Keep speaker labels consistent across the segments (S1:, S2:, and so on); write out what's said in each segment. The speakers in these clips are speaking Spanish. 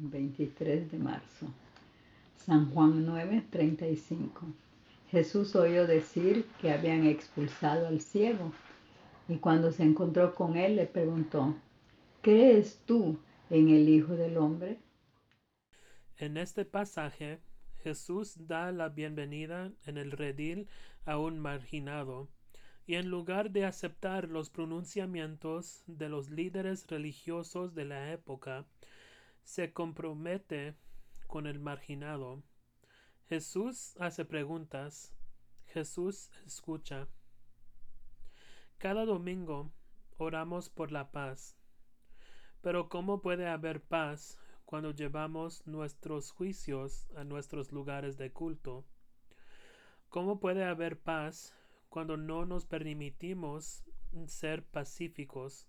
S1: 23 de marzo. San Juan 9, 35. Jesús oyó decir que habían expulsado al ciego y cuando se encontró con él le preguntó, ¿crees tú en el Hijo del Hombre?
S2: En este pasaje, Jesús da la bienvenida en el redil a un marginado, y en lugar de aceptar los pronunciamientos de los líderes religiosos de la época, se compromete con el marginado. Jesús hace preguntas, Jesús escucha. Cada domingo oramos por la paz. Pero ¿cómo puede haber paz cuando llevamos nuestros juicios a nuestros lugares de culto? ¿Cómo puede haber paz cuando no nos permitimos ser pacíficos?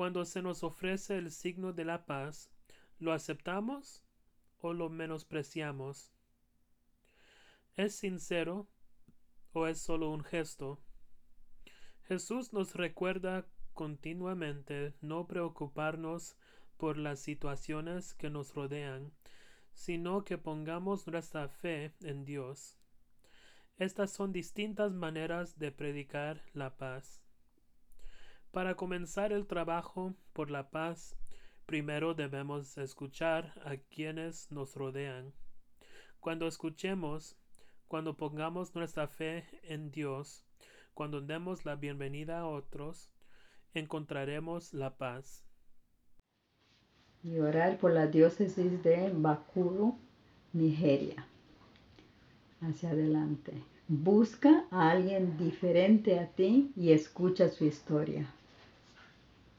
S2: Cuando se nos ofrece el signo de la paz, ¿lo aceptamos o lo menospreciamos? ¿Es sincero o es solo un gesto? Jesús nos recuerda continuamente no preocuparnos por las situaciones que nos rodean, sino que pongamos nuestra fe en Dios. Estas son distintas maneras de predicar la paz. Para comenzar el trabajo por la paz, primero debemos escuchar a quienes nos rodean. Cuando escuchemos, cuando pongamos nuestra fe en Dios, cuando demos la bienvenida a otros, encontraremos la paz.
S1: Y orar por la diócesis de Bakuru, Nigeria. Hacia adelante. Busca a alguien diferente a ti y escucha su historia.